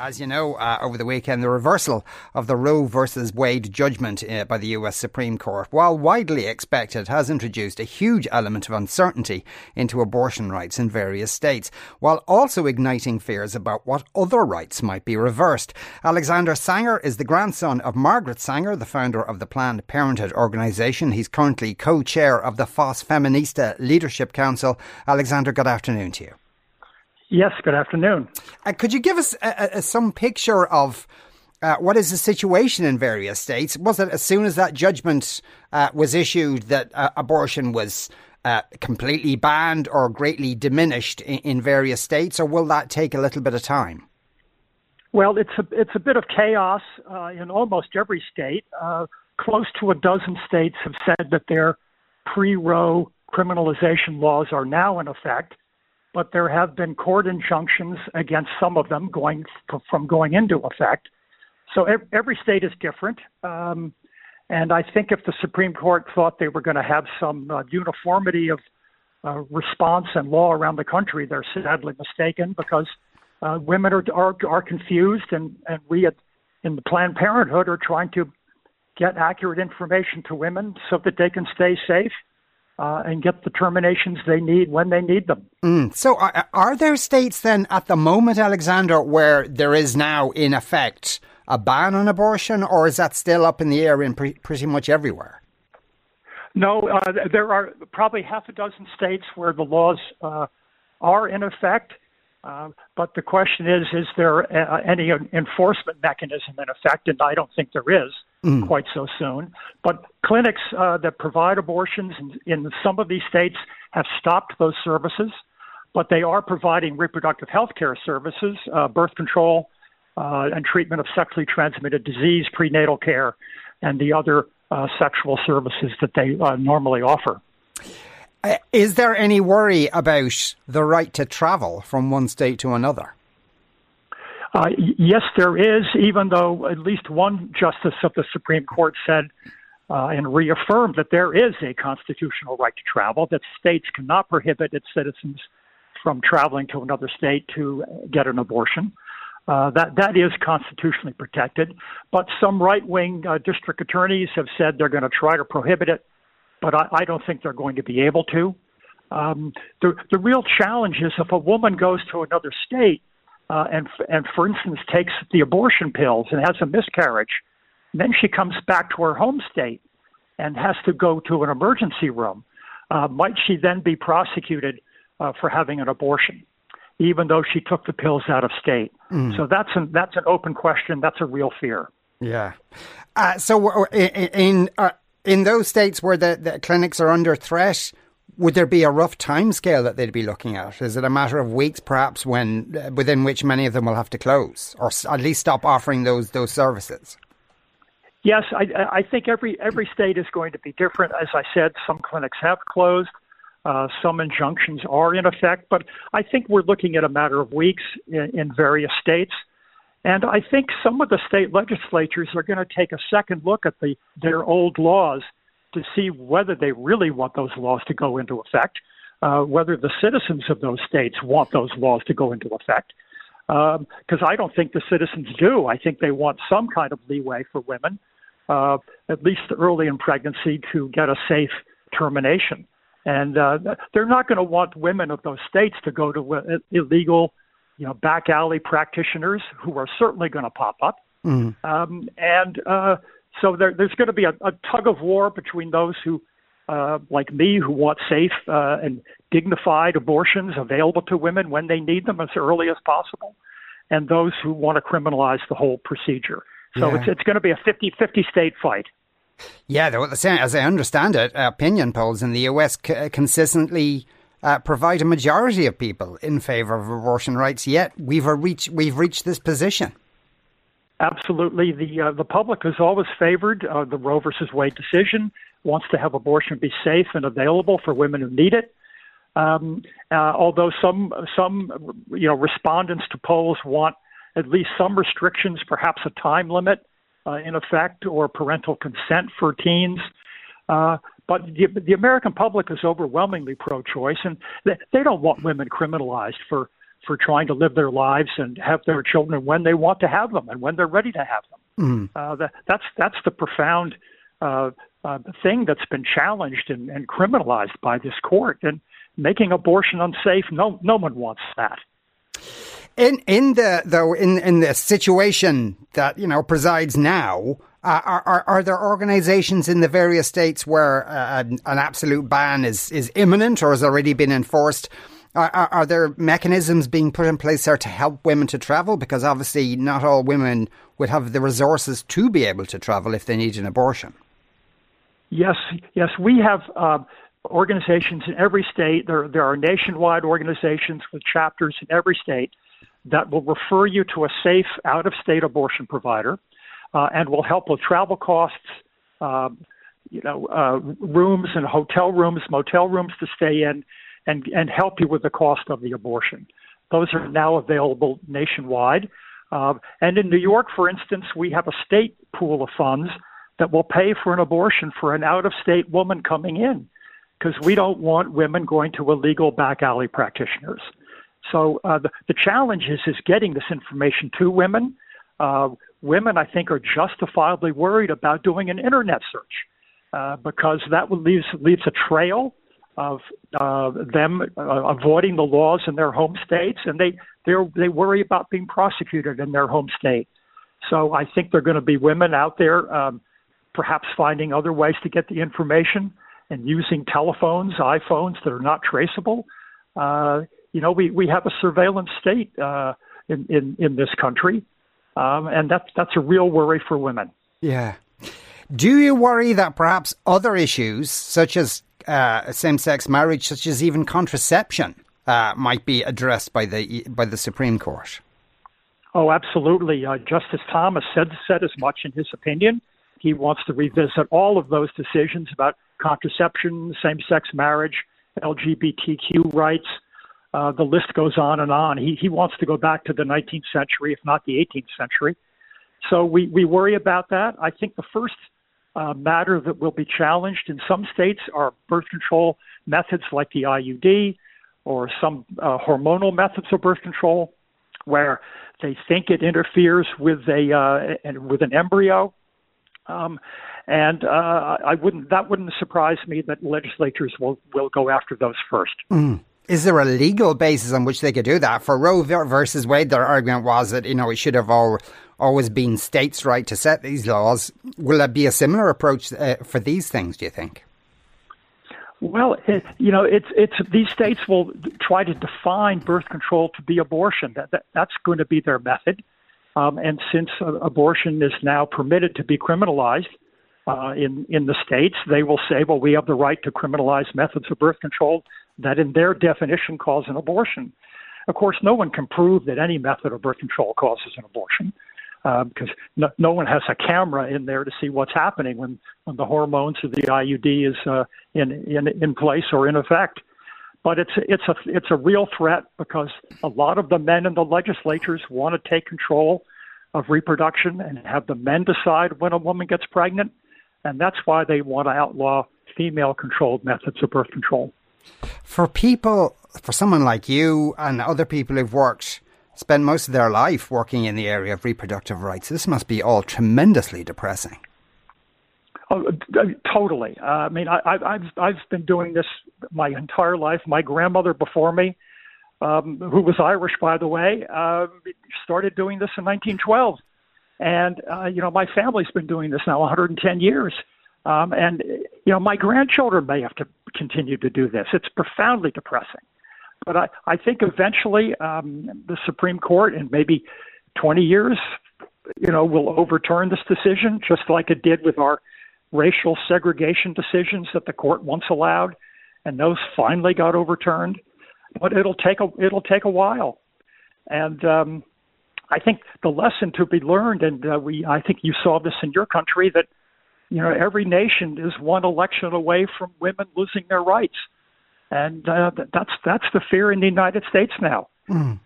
As you know, uh, over the weekend, the reversal of the Roe versus Wade judgment uh, by the US Supreme Court, while widely expected, has introduced a huge element of uncertainty into abortion rights in various states, while also igniting fears about what other rights might be reversed. Alexander Sanger is the grandson of Margaret Sanger, the founder of the Planned Parenthood organisation. He's currently co-chair of the FOS Feminista Leadership Council. Alexander, good afternoon to you. Yes, good afternoon. Uh, could you give us a, a, some picture of uh, what is the situation in various states? Was it as soon as that judgment uh, was issued that uh, abortion was uh, completely banned or greatly diminished in, in, various states, or will that take a little bit of time? Well, it's a it's a bit of chaos uh, in almost every state. close to a dozen states have said that their pre-Roe criminalization laws are now in effect but there have been court injunctions against some of them going from going into effect. So every state is different. Um, and I think if the Supreme Court thought they were going to have some uh, uniformity of uh, response and law around the country, they're sadly mistaken because uh, women are, are, are confused, and, and we at, in the Planned Parenthood are trying to get accurate information to women so that they can stay safe uh, and get the terminations they need when they need them. Mm. So, are, are, there states then at the moment, Alexander, where there is now in effect a ban on abortion, or is that still up in the air in pre- pretty much everywhere? No, uh, there are probably half a dozen states where the laws uh, are in effect. Uh, but the question is, is there uh, any enforcement mechanism in effect? And I don't think there is mm. quite so soon. But clinics uh, that provide abortions in, in some of these states have stopped those services, but they are providing reproductive health care services, uh, birth control, uh, and treatment of sexually transmitted disease, prenatal care, and the other uh, sexual services that they uh, normally offer. Uh, is there any worry about the right to travel from one state to another? Uh, yes, there is, even though at least one justice of the Supreme Court said uh, and reaffirmed that there is a constitutional right to travel, that states cannot prohibit its citizens from traveling to another state to get an abortion. Uh, that that is constitutionally protected, but some right-wing uh, district attorneys have said they're going to try to prohibit it, but I, I don't think they're going to be able to. Um, the the real challenge is if a woman goes to another state uh, and and for instance takes the abortion pills and has a miscarriage, and then she comes back to her home state and has to go to an emergency room, uh, might she then be prosecuted uh, for having an abortion, even though she took the pills out of state? Mm. So that's an that's an open question. That's a real fear. Yeah. Uh, so in in, uh, in those states where the, the clinics are under threat would there be a rough time scale that they'd be looking at? Is it a matter of weeks, perhaps, when uh, within which many of them will have to close, or at least stop offering those those services? Yes, I, I think every every state is going to be different. As I said, some clinics have closed, uh, some injunctions are in effect, but I think we're looking at a matter of weeks in, in various states. And I think some of the state legislatures are going to take a second look at the their old laws to see whether they really want those laws to go into effect, uh, whether the citizens of those states want those laws to go into effect. Because um, I don't think the citizens do. I think they want some kind of leeway for women, uh, at least early in pregnancy, to get a safe termination. And uh, they're not going to want women of those states to go to uh, illegal, you know, back alley practitioners who are certainly going to pop up. Mm. Um, and uh, so there, there's going to be a, a, tug of war between those who, uh, like me, who want safe uh, and dignified abortions available to women when they need them as early as possible, and those who want to criminalize the whole procedure. So yeah. it's, it's going to be a 50 50 state fight. Yeah, as I understand it, opinion polls in the US consistently uh, provide a majority of people in favour of abortion rights. Yet we've reached we've reached this position. Absolutely. The uh, the public has always favored uh, the Roe versus Wade decision. Wants to have abortion be safe and available for women who need it. Um, uh, although some some you know respondents to polls want at least some restrictions, perhaps a time limit uh, in effect, or parental consent for teens. Uh, but the, the American public is overwhelmingly pro-choice, and they, they don't want women criminalized for for trying to live their lives and have their children when they want to have them and when they're ready to have them. Mm. Uh, that, that's that's the profound uh, uh, thing that's been challenged and, and criminalized by this court. And making abortion unsafe, no no one wants that. In in the though in in the situation that you know presides now, uh, are, are, are there organisations in the various states where uh, an, an, absolute ban is is imminent or has already been enforced? Are, are, are, there mechanisms being put in place there to help women to travel? Because obviously, not all women would have the resources to be able to travel if they need an abortion. Yes, yes, we have uh, organizations in every state. There, there are nationwide organizations with chapters in every state that will refer you to a safe out of state abortion provider uh, and will help with travel costs, um, you know, uh, rooms and hotel rooms, motel rooms to stay in, and, and help you with the cost of the abortion. Those are now available nationwide. Uh, and in New York, for instance, we have a state pool of funds that will pay for an abortion for an out of state woman coming in because we don't want women going to illegal back alley practitioners. So uh, the, the challenge is is getting this information to women. Uh, women, I think, are justifiably worried about doing an internet search uh, because that leaves leaves a trail of uh, them uh, avoiding the laws in their home states, and they they worry about being prosecuted in their home state. So I think there are going to be women out there, um, perhaps finding other ways to get the information and using telephones, iPhones that are not traceable. Uh, you know, we, we have a surveillance state uh, in, in, in this country, um, and that's, that's a real worry for women. Yeah. Do you worry that perhaps other issues, such as uh, same-sex marriage, such as even contraception, uh, might be addressed by the by the Supreme Court? Oh, absolutely. Uh, Justice Thomas said said as much in his opinion. He wants to revisit all of those decisions about contraception, same sex marriage, LGBTQ rights. Uh, the list goes on and on. He, he wants to go back to the 19th century, if not the 18th century. So we, we worry about that. I think the first uh, matter that will be challenged in some states are birth control methods like the IUD or some uh, hormonal methods of birth control where they think it interferes with a uh, with an embryo um, and uh, I wouldn't that wouldn't surprise me that legislatures will will go after those first. Mm. Is there a legal basis on which they could do that? For Roe versus Wade, their argument was that you know it should have all, always been states' right to set these laws. Will there be a similar approach uh, for these things? Do you think? Well, it, you know, it's it's these states will try to define birth control to be abortion. That, that that's going to be their method. Um, and since uh, abortion is now permitted to be criminalized uh, in in the states, they will say, well, we have the right to criminalize methods of birth control that, in their definition, cause an abortion. Of course, no one can prove that any method of birth control causes an abortion because um, no, no one has a camera in there to see what's happening when, when the hormones of the IUD is uh, in, in in place or in effect. But it's it's a it's a real threat because a lot of the men in the legislatures want to take control of reproduction and have the men decide when a woman gets pregnant, and that's why they want to outlaw female-controlled methods of birth control. For people, for someone like you and other people who've worked, spent most of their life working in the area of reproductive rights, this must be all tremendously depressing. Oh, totally. Uh, I mean, I, I've I've been doing this my entire life. My grandmother before me, um, who was Irish, by the way, uh, started doing this in 1912, and uh, you know my family's been doing this now 110 years. Um, and you know my grandchildren may have to continue to do this. It's profoundly depressing, but I, I think eventually um, the Supreme Court, in maybe 20 years, you know, will overturn this decision, just like it did with our racial segregation decisions that the court once allowed, and those finally got overturned. But it'll take a it'll take a while, and um, I think the lesson to be learned, and uh, we I think you saw this in your country that you know every nation is one election away from women losing their rights, and uh, that's that's the fear in the United States now. Mm.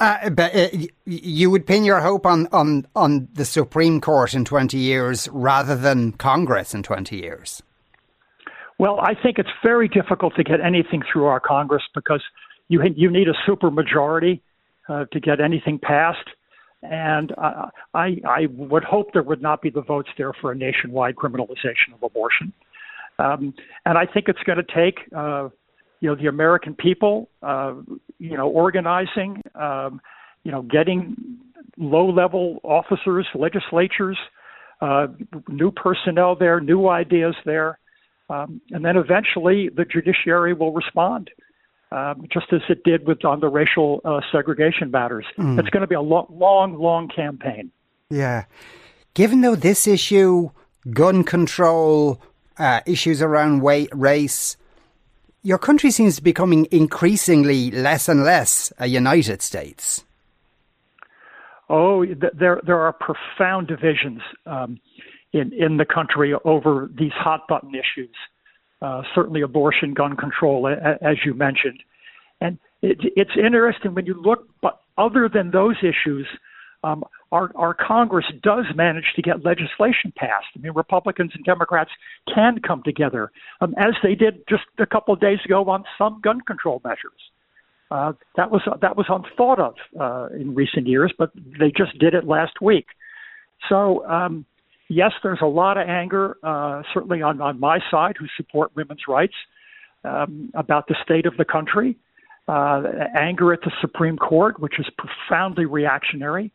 Uh, but uh, you would pin your hope on, on, on the Supreme Court in 20 years rather than Congress in 20 years? Well, I think it's very difficult to get anything through our Congress because you you need a supermajority uh, to get anything passed, and uh, I I would hope there would not be the votes there for a nationwide criminalization of abortion, um, and I think it's going to take uh, you know the American people uh, you know organizing, um, you know getting low level officers, legislatures, uh, new personnel there, new ideas there um, and then eventually the judiciary will respond, um, just as it did with on the racial uh, segregation matters. Mm. It's going to be a lo- long, long campaign. Yeah. Given though this issue, gun control, uh, issues around weight, race, your country seems to be becoming increasingly less and less a United States. Oh, there there are profound divisions. Um, in, in the country over these hot button issues. Uh, certainly, abortion, gun control, as you mentioned. And it, it's interesting when you look, but other than those issues, um, our, our Congress does manage to get legislation passed. I mean, Republicans and Democrats can come together, um, as they did just a couple of days ago on some gun control measures. Uh, that was that was unthought of uh, in recent years, but they just did it last week. So um, yes, there's a lot of anger, uh, certainly on, on my side, who support women's rights, um, about the state of the country. Uh, anger at the Supreme Court, which is profoundly reactionary.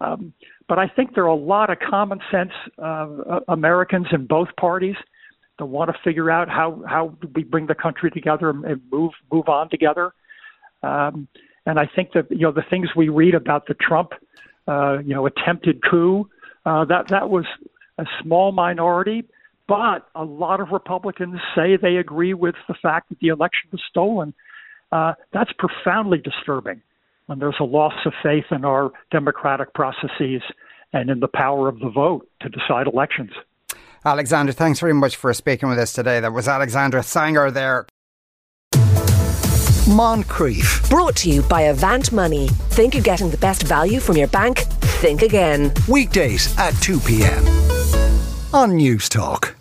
Um, but I think there are a lot of common sense uh, Americans in both parties that want to figure out how how we bring the country together and move move on together. Um, and I think that you know the things we read about the Trump, uh, you know, attempted coup uh, that that was a small minority, but a lot of Republicans say they agree with the fact that the election was stolen. Uh, that's profoundly disturbing. And there's a loss of faith in our democratic processes and in the power of the vote to decide elections. Alexander, thanks very much for speaking with us today. That was Alexander Sanger there. Moncrieff. Brought to you by Avant Money. Think you're getting the best value from your bank? Think again. Weekdays at 2 p.m. on Newstalk.